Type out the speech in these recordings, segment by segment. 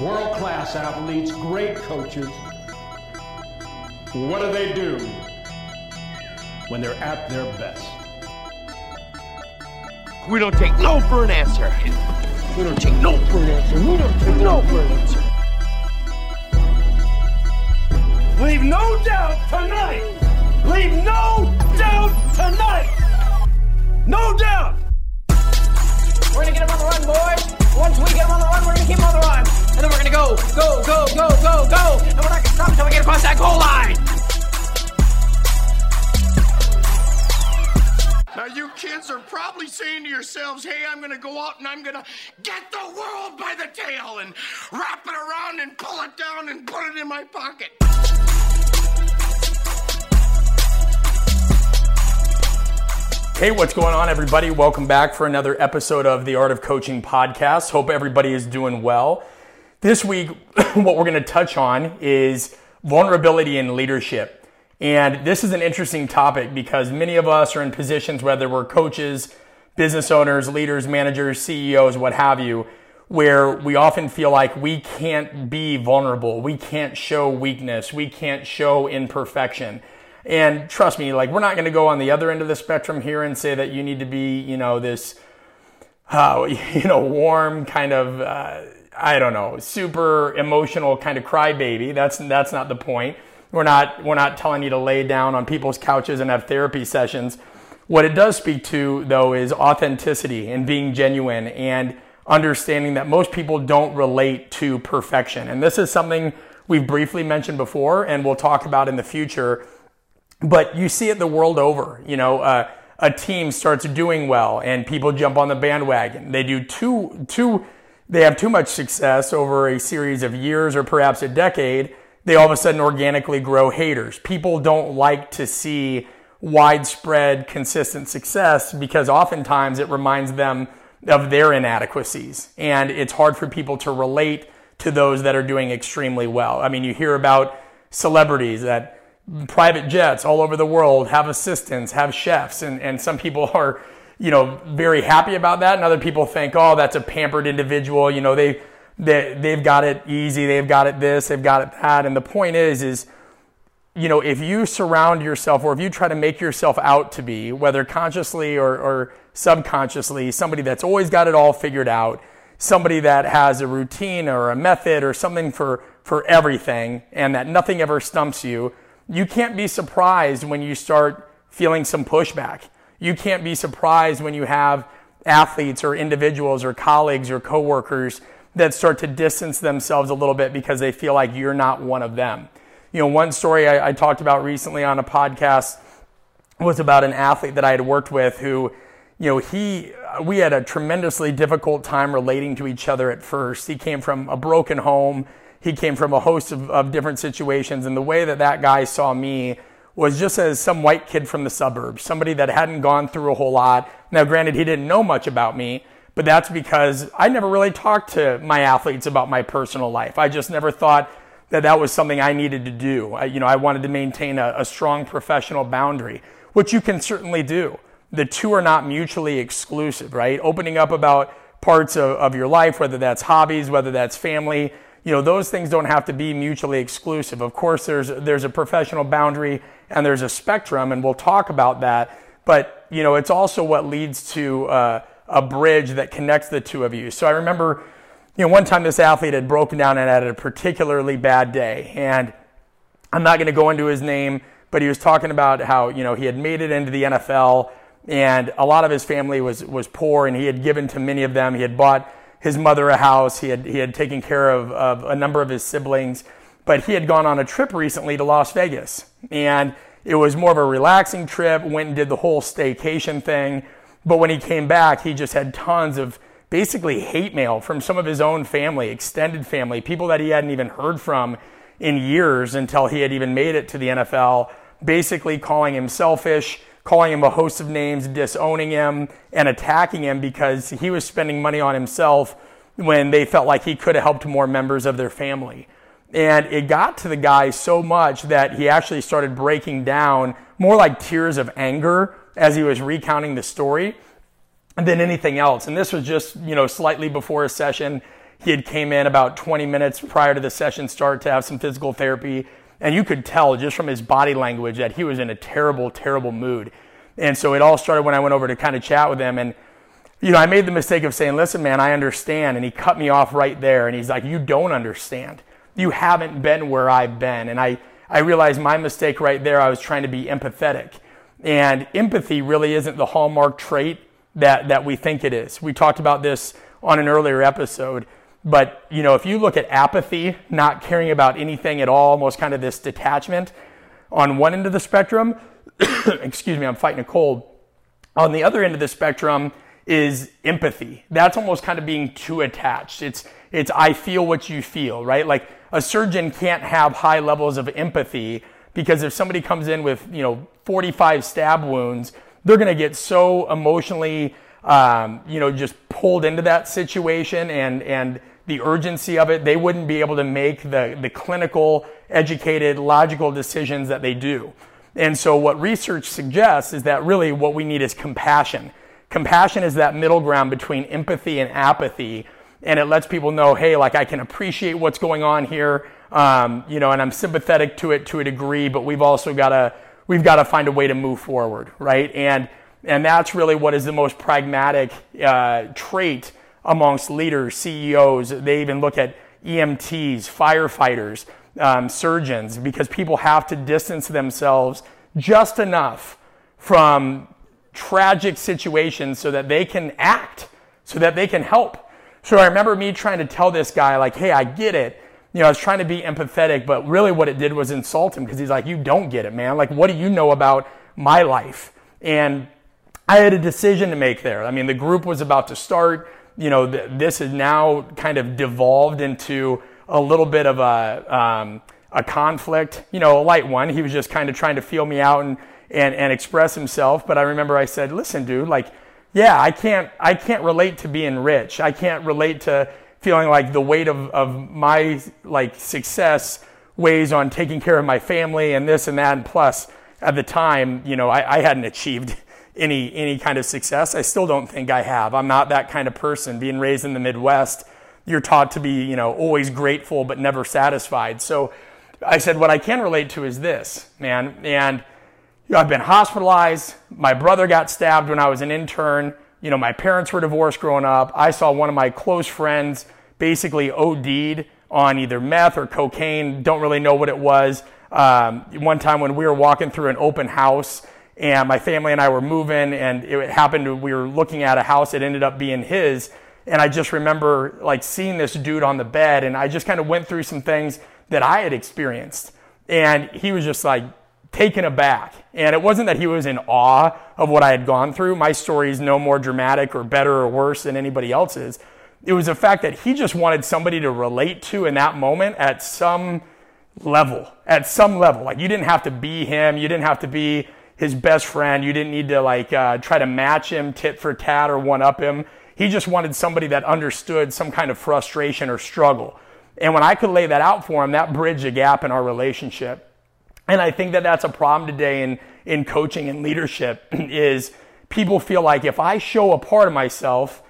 world class athletes, great coaches. What do they do when they're at their best? We don't take no for an answer. We don't take no for an answer. We don't take no for an answer. Leave no doubt tonight. Leave no doubt tonight. No doubt. We're gonna get him on the run, boys. Once we get him on the run, we're gonna keep him on the run. And then we're gonna go, go, go, go, go, go. And we're not gonna stop until we get across that goal line. Now, you kids are probably saying to yourselves, hey, I'm going to go out and I'm going to get the world by the tail and wrap it around and pull it down and put it in my pocket. Hey, what's going on, everybody? Welcome back for another episode of the Art of Coaching podcast. Hope everybody is doing well. This week, what we're going to touch on is vulnerability in leadership. And this is an interesting topic because many of us are in positions, whether we're coaches, business owners, leaders, managers, CEOs, what have you, where we often feel like we can't be vulnerable. We can't show weakness. We can't show imperfection. And trust me, like we're not going to go on the other end of the spectrum here and say that you need to be, you know, this, uh, you know, warm kind of, uh, I don't know, super emotional kind of crybaby. That's that's not the point. We're not we're not telling you to lay down on people's couches and have therapy sessions. What it does speak to though is authenticity and being genuine and understanding that most people don't relate to perfection. And this is something we've briefly mentioned before and we'll talk about in the future but you see it the world over. You know, uh, a team starts doing well and people jump on the bandwagon. They do too, too, they have too much success over a series of years or perhaps a decade. They all of a sudden organically grow haters. People don't like to see widespread, consistent success because oftentimes it reminds them of their inadequacies. And it's hard for people to relate to those that are doing extremely well. I mean, you hear about celebrities that private jets all over the world, have assistants, have chefs, and, and some people are, you know, very happy about that, and other people think, oh, that's a pampered individual. You know, they, they they've got it easy, they've got it this, they've got it that. And the point is, is you know, if you surround yourself or if you try to make yourself out to be, whether consciously or, or subconsciously, somebody that's always got it all figured out, somebody that has a routine or a method or something for, for everything, and that nothing ever stumps you, you can't be surprised when you start feeling some pushback. You can't be surprised when you have athletes or individuals or colleagues or coworkers that start to distance themselves a little bit because they feel like you're not one of them. You know, one story I, I talked about recently on a podcast was about an athlete that I had worked with who, you know, he, we had a tremendously difficult time relating to each other at first. He came from a broken home he came from a host of, of different situations. And the way that that guy saw me was just as some white kid from the suburbs, somebody that hadn't gone through a whole lot. Now, granted, he didn't know much about me, but that's because I never really talked to my athletes about my personal life. I just never thought that that was something I needed to do. I, you know, I wanted to maintain a, a strong professional boundary, which you can certainly do. The two are not mutually exclusive, right? Opening up about parts of, of your life, whether that's hobbies, whether that's family, you know, those things don't have to be mutually exclusive. Of course, there's, there's a professional boundary and there's a spectrum, and we'll talk about that. But, you know, it's also what leads to uh, a bridge that connects the two of you. So I remember, you know, one time this athlete had broken down and had a particularly bad day. And I'm not going to go into his name, but he was talking about how, you know, he had made it into the NFL and a lot of his family was, was poor and he had given to many of them. He had bought his mother a house. He had, he had taken care of, of a number of his siblings, but he had gone on a trip recently to Las Vegas. And it was more of a relaxing trip, went and did the whole staycation thing. But when he came back, he just had tons of basically hate mail from some of his own family, extended family, people that he hadn't even heard from in years until he had even made it to the NFL, basically calling him selfish, calling him a host of names, disowning him, and attacking him because he was spending money on himself when they felt like he could have helped more members of their family. And it got to the guy so much that he actually started breaking down more like tears of anger as he was recounting the story than anything else. And this was just, you know, slightly before a session. he had came in about 20 minutes prior to the session start to have some physical therapy. And you could tell just from his body language that he was in a terrible, terrible mood. And so it all started when I went over to kind of chat with him. And, you know, I made the mistake of saying, listen, man, I understand. And he cut me off right there. And he's like, you don't understand. You haven't been where I've been. And I, I realized my mistake right there. I was trying to be empathetic. And empathy really isn't the hallmark trait that, that we think it is. We talked about this on an earlier episode. But, you know, if you look at apathy, not caring about anything at all, almost kind of this detachment on one end of the spectrum, excuse me, I'm fighting a cold. On the other end of the spectrum is empathy. That's almost kind of being too attached. It's, it's I feel what you feel, right? Like a surgeon can't have high levels of empathy because if somebody comes in with, you know, 45 stab wounds, they're going to get so emotionally um, you know, just pulled into that situation and, and the urgency of it, they wouldn't be able to make the, the clinical, educated, logical decisions that they do. And so, what research suggests is that really what we need is compassion. Compassion is that middle ground between empathy and apathy, and it lets people know, hey, like I can appreciate what's going on here, um, you know, and I'm sympathetic to it to a degree, but we've also got to we've got to find a way to move forward, right? And and that's really what is the most pragmatic uh, trait amongst leaders, CEOs. They even look at EMTs, firefighters, um, surgeons, because people have to distance themselves just enough from tragic situations so that they can act, so that they can help. So I remember me trying to tell this guy, like, hey, I get it. You know, I was trying to be empathetic, but really what it did was insult him because he's like, you don't get it, man. Like, what do you know about my life? And I had a decision to make there. I mean, the group was about to start. You know, th- this has now kind of devolved into a little bit of a, um, a conflict, you know, a light one. He was just kind of trying to feel me out and, and, and express himself. But I remember I said, listen, dude, like, yeah, I can't, I can't relate to being rich. I can't relate to feeling like the weight of, of my like success weighs on taking care of my family and this and that. And plus, at the time, you know, I, I hadn't achieved any any kind of success. I still don't think I have. I'm not that kind of person. Being raised in the Midwest, you're taught to be, you know, always grateful but never satisfied. So I said what I can relate to is this, man. And you know, I've been hospitalized. My brother got stabbed when I was an intern. You know, my parents were divorced growing up. I saw one of my close friends basically OD'd on either meth or cocaine. Don't really know what it was. Um, one time when we were walking through an open house, and my family and I were moving, and it happened. We were looking at a house. It ended up being his, and I just remember like seeing this dude on the bed, and I just kind of went through some things that I had experienced, and he was just like taken aback. And it wasn't that he was in awe of what I had gone through. My story is no more dramatic or better or worse than anybody else's. It was the fact that he just wanted somebody to relate to in that moment at some level, at some level. Like you didn't have to be him. You didn't have to be his best friend. You didn't need to like uh, try to match him tit for tat or one up him. He just wanted somebody that understood some kind of frustration or struggle. And when I could lay that out for him, that bridged a gap in our relationship. And I think that that's a problem today in, in coaching and leadership is people feel like if I show a part of myself,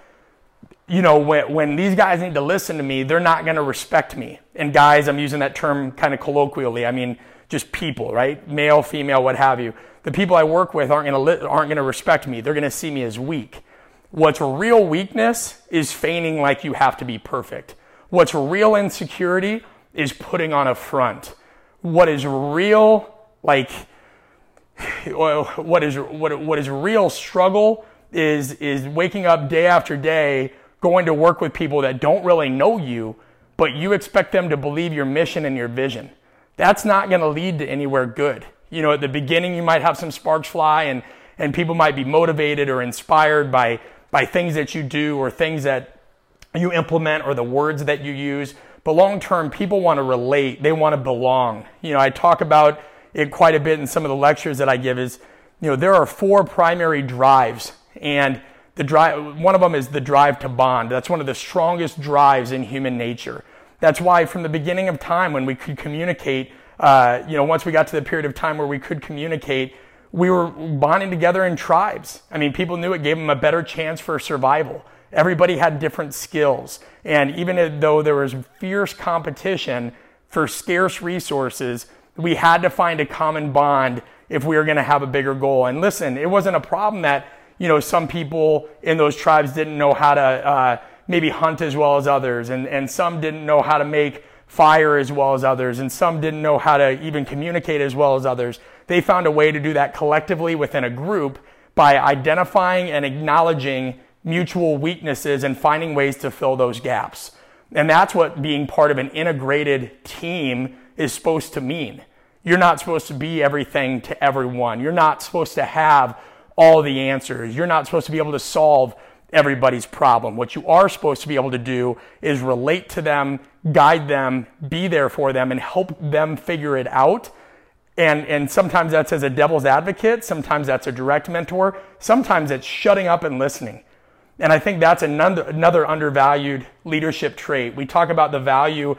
you know, when, when these guys need to listen to me, they're not going to respect me. And guys, I'm using that term kind of colloquially. I mean, just people, right? Male, female, what have you the people I work with aren't going to aren't going to respect me. They're going to see me as weak. What's real weakness is feigning like you have to be perfect. What's real insecurity is putting on a front. What is real like what is what what is real struggle is is waking up day after day going to work with people that don't really know you, but you expect them to believe your mission and your vision. That's not going to lead to anywhere good. You know, at the beginning, you might have some sparks fly and, and people might be motivated or inspired by, by things that you do or things that you implement or the words that you use. But long term, people want to relate. They want to belong. You know, I talk about it quite a bit in some of the lectures that I give is, you know, there are four primary drives and the drive, one of them is the drive to bond. That's one of the strongest drives in human nature. That's why from the beginning of time when we could communicate uh, you know, once we got to the period of time where we could communicate, we were bonding together in tribes. I mean, people knew it gave them a better chance for survival. Everybody had different skills. And even though there was fierce competition for scarce resources, we had to find a common bond if we were going to have a bigger goal. And listen, it wasn't a problem that, you know, some people in those tribes didn't know how to uh, maybe hunt as well as others, and, and some didn't know how to make fire as well as others, and some didn't know how to even communicate as well as others. They found a way to do that collectively within a group by identifying and acknowledging mutual weaknesses and finding ways to fill those gaps. And that's what being part of an integrated team is supposed to mean. You're not supposed to be everything to everyone. You're not supposed to have all the answers. You're not supposed to be able to solve everybody's problem. What you are supposed to be able to do is relate to them, guide them, be there for them, and help them figure it out. And, and sometimes that's as a devil's advocate, sometimes that's a direct mentor, sometimes it's shutting up and listening. And I think that's another, another undervalued leadership trait. We talk about the value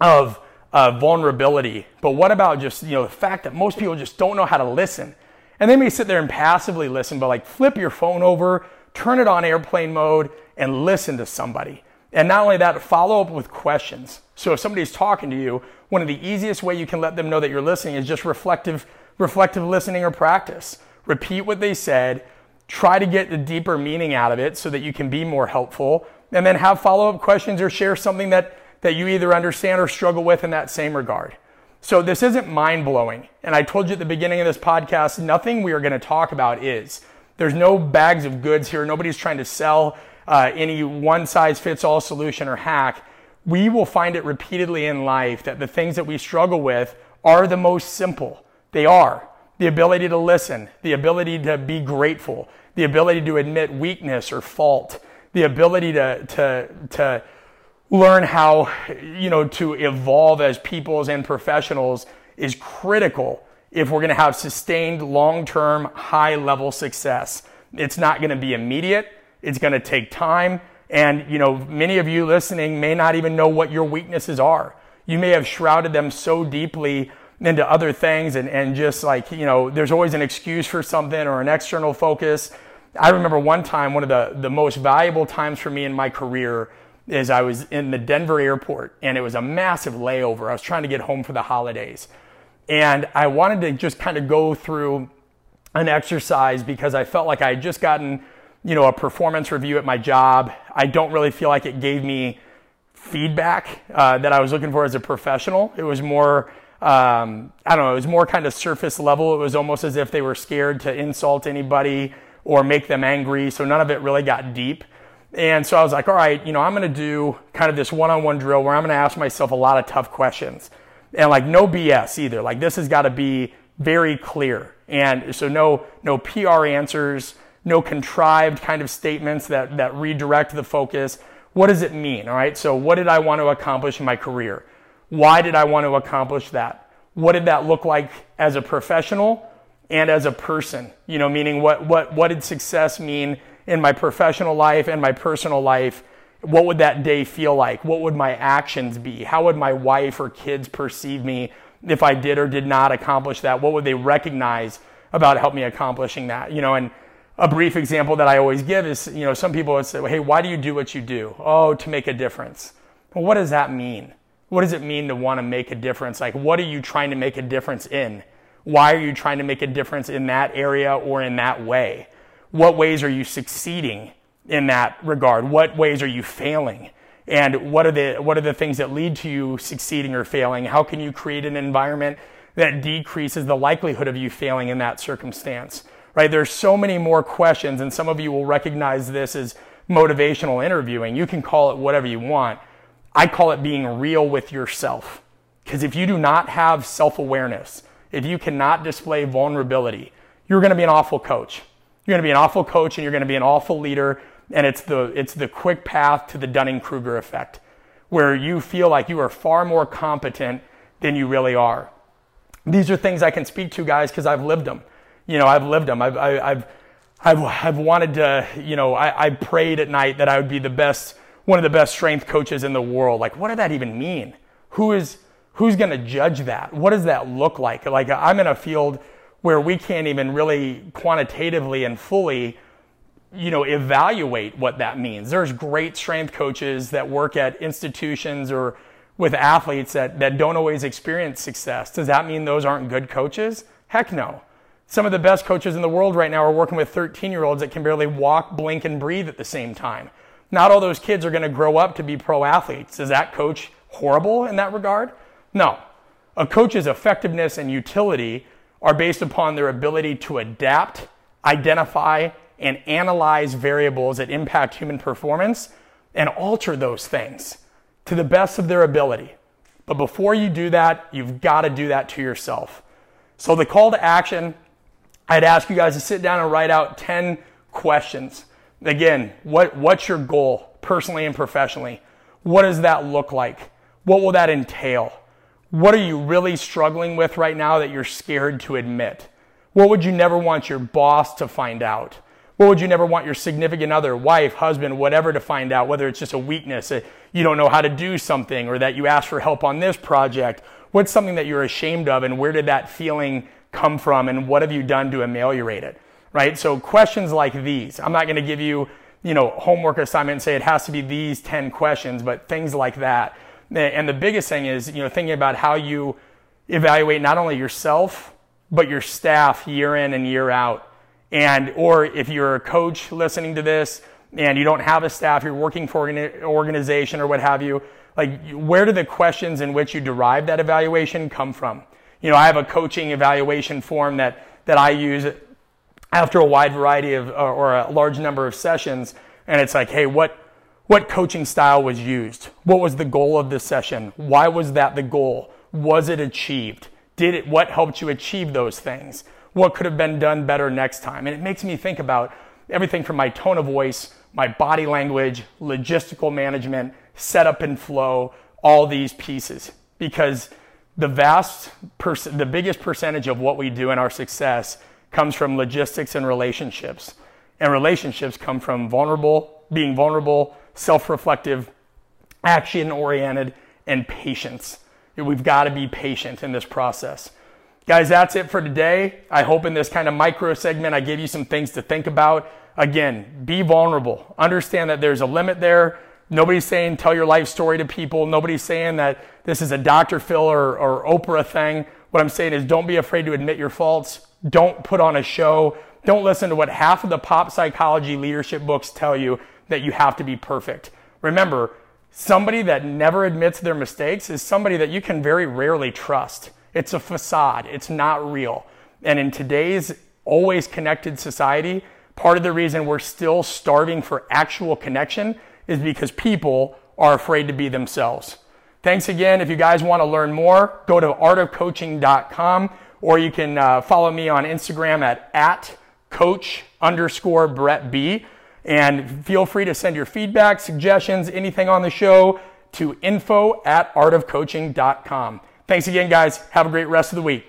of uh, vulnerability, but what about just you know the fact that most people just don't know how to listen, and they may sit there and passively listen, but like flip your phone over, turn it on airplane mode, and listen to somebody. And not only that, follow up with questions. So if somebody's talking to you, one of the easiest way you can let them know that you're listening is just reflective, reflective listening or practice. Repeat what they said, try to get the deeper meaning out of it so that you can be more helpful, and then have follow-up questions or share something that, that you either understand or struggle with in that same regard. So this isn't mind-blowing. And I told you at the beginning of this podcast, nothing we are going to talk about is. There's no bags of goods here. Nobody's trying to sell uh, any one size fits all solution or hack. We will find it repeatedly in life that the things that we struggle with are the most simple. They are the ability to listen, the ability to be grateful, the ability to admit weakness or fault, the ability to, to, to learn how, you know, to evolve as peoples and professionals is critical if we're going to have sustained long-term high level success. It's not going to be immediate. It's going to take time. And, you know, many of you listening may not even know what your weaknesses are. You may have shrouded them so deeply into other things and, and just like, you know, there's always an excuse for something or an external focus. I remember one time, one of the, the most valuable times for me in my career is I was in the Denver airport and it was a massive layover. I was trying to get home for the holidays. And I wanted to just kind of go through an exercise because I felt like I had just gotten, you know, a performance review at my job. I don't really feel like it gave me feedback uh, that I was looking for as a professional. It was more um, I don't know, it was more kind of surface level. It was almost as if they were scared to insult anybody or make them angry. So none of it really got deep. And so I was like, all right, you know, I'm going to do kind of this one on one drill where I'm going to ask myself a lot of tough questions. And like no BS either. Like this has got to be very clear. And so no, no PR answers, no contrived kind of statements that, that redirect the focus. What does it mean? All right. So what did I want to accomplish in my career? Why did I want to accomplish that? What did that look like as a professional and as a person? You know, meaning what, what, what did success mean in my professional life and my personal life? What would that day feel like? What would my actions be? How would my wife or kids perceive me if I did or did not accomplish that? What would they recognize about help me accomplishing that? You know, and a brief example that I always give is, you know, some people would say, hey, why do you do what you do? Oh, to make a difference. Well, what does that mean? what does it mean to want to make a difference? Like, what are you trying to make a difference in? Why are you trying to make a difference in that area or in that way? What ways are you succeeding in that regard? What ways are you failing? And what are the, what are the things that lead to you succeeding or failing? How can you create an environment that decreases the likelihood of you failing in that circumstance? Right? There's so many more questions, and some of you will recognize this as motivational interviewing. You can call it whatever you want I call it being real with yourself. Because if you do not have self awareness, if you cannot display vulnerability, you're going to be an awful coach. You're going to be an awful coach and you're going to be an awful leader. And it's the, it's the quick path to the Dunning Kruger effect, where you feel like you are far more competent than you really are. These are things I can speak to, guys, because I've lived them. You know, I've lived them. I've, I, have I've, I've wanted to, you know, I, I prayed at night that I would be the best one of the best strength coaches in the world. Like, what did that even mean? Who is, who's going to judge that? What does that look like? Like, I'm in a field where we can't even really quantitatively and fully you know, evaluate what that means. There's great strength coaches that work at institutions or with athletes that, that don't always experience success. Does that mean those aren't good coaches? Heck no. Some of the best coaches in the world right now are working with 13 year olds that can barely walk, blink, and breathe at the same time. Not all those kids are going to grow up to be pro athletes. Is that coach horrible in that regard? No. A coach's effectiveness and utility are based upon their ability to adapt, identify, and analyze variables that impact human performance and alter those things to the best of their ability. But before you do that, you've got to do that to yourself. So, the call to action I'd ask you guys to sit down and write out 10 questions. Again, what, what's your goal personally and professionally? What does that look like? What will that entail? What are you really struggling with right now that you're scared to admit? What would you never want your boss to find out? What would you never want your significant other, wife, husband, whatever to find out? Whether it's just a weakness, you don't know how to do something, or that you ask for help on this project. What's something that you're ashamed of, and where did that feeling come from, and what have you done to ameliorate it? Right? So questions like these. I'm not going to give you, you know, homework assignment and say it has to be these 10 questions, but things like that. And the biggest thing is, you know, thinking about how you evaluate not only yourself, but your staff year in and year out. And, or if you're a coach listening to this and you don't have a staff, you're working for an organization or what have you, like where do the questions in which you derive that evaluation come from? You know, I have a coaching evaluation form that, that I use after a wide variety of, or a large number of sessions. And it's like, hey, what, what coaching style was used? What was the goal of this session? Why was that the goal? Was it achieved? Did it, what helped you achieve those things? What could have been done better next time? And it makes me think about everything from my tone of voice, my body language, logistical management, setup and flow, all these pieces. Because the vast, the biggest percentage of what we do in our success comes from logistics and relationships. And relationships come from vulnerable, being vulnerable, self reflective, action oriented, and patience. We've got to be patient in this process. Guys, that's it for today. I hope in this kind of micro segment, I gave you some things to think about. Again, be vulnerable. Understand that there's a limit there. Nobody's saying tell your life story to people. Nobody's saying that this is a Dr. Phil or, or Oprah thing. What I'm saying is don't be afraid to admit your faults. Don't put on a show. Don't listen to what half of the pop psychology leadership books tell you that you have to be perfect. Remember, somebody that never admits their mistakes is somebody that you can very rarely trust. It's a facade, it's not real. And in today's always connected society, part of the reason we're still starving for actual connection is because people are afraid to be themselves. Thanks again. If you guys want to learn more, go to artofcoaching.com or you can uh, follow me on Instagram at, at coach underscore Brett B. And feel free to send your feedback, suggestions, anything on the show to info at artofcoaching.com. Thanks again, guys. Have a great rest of the week.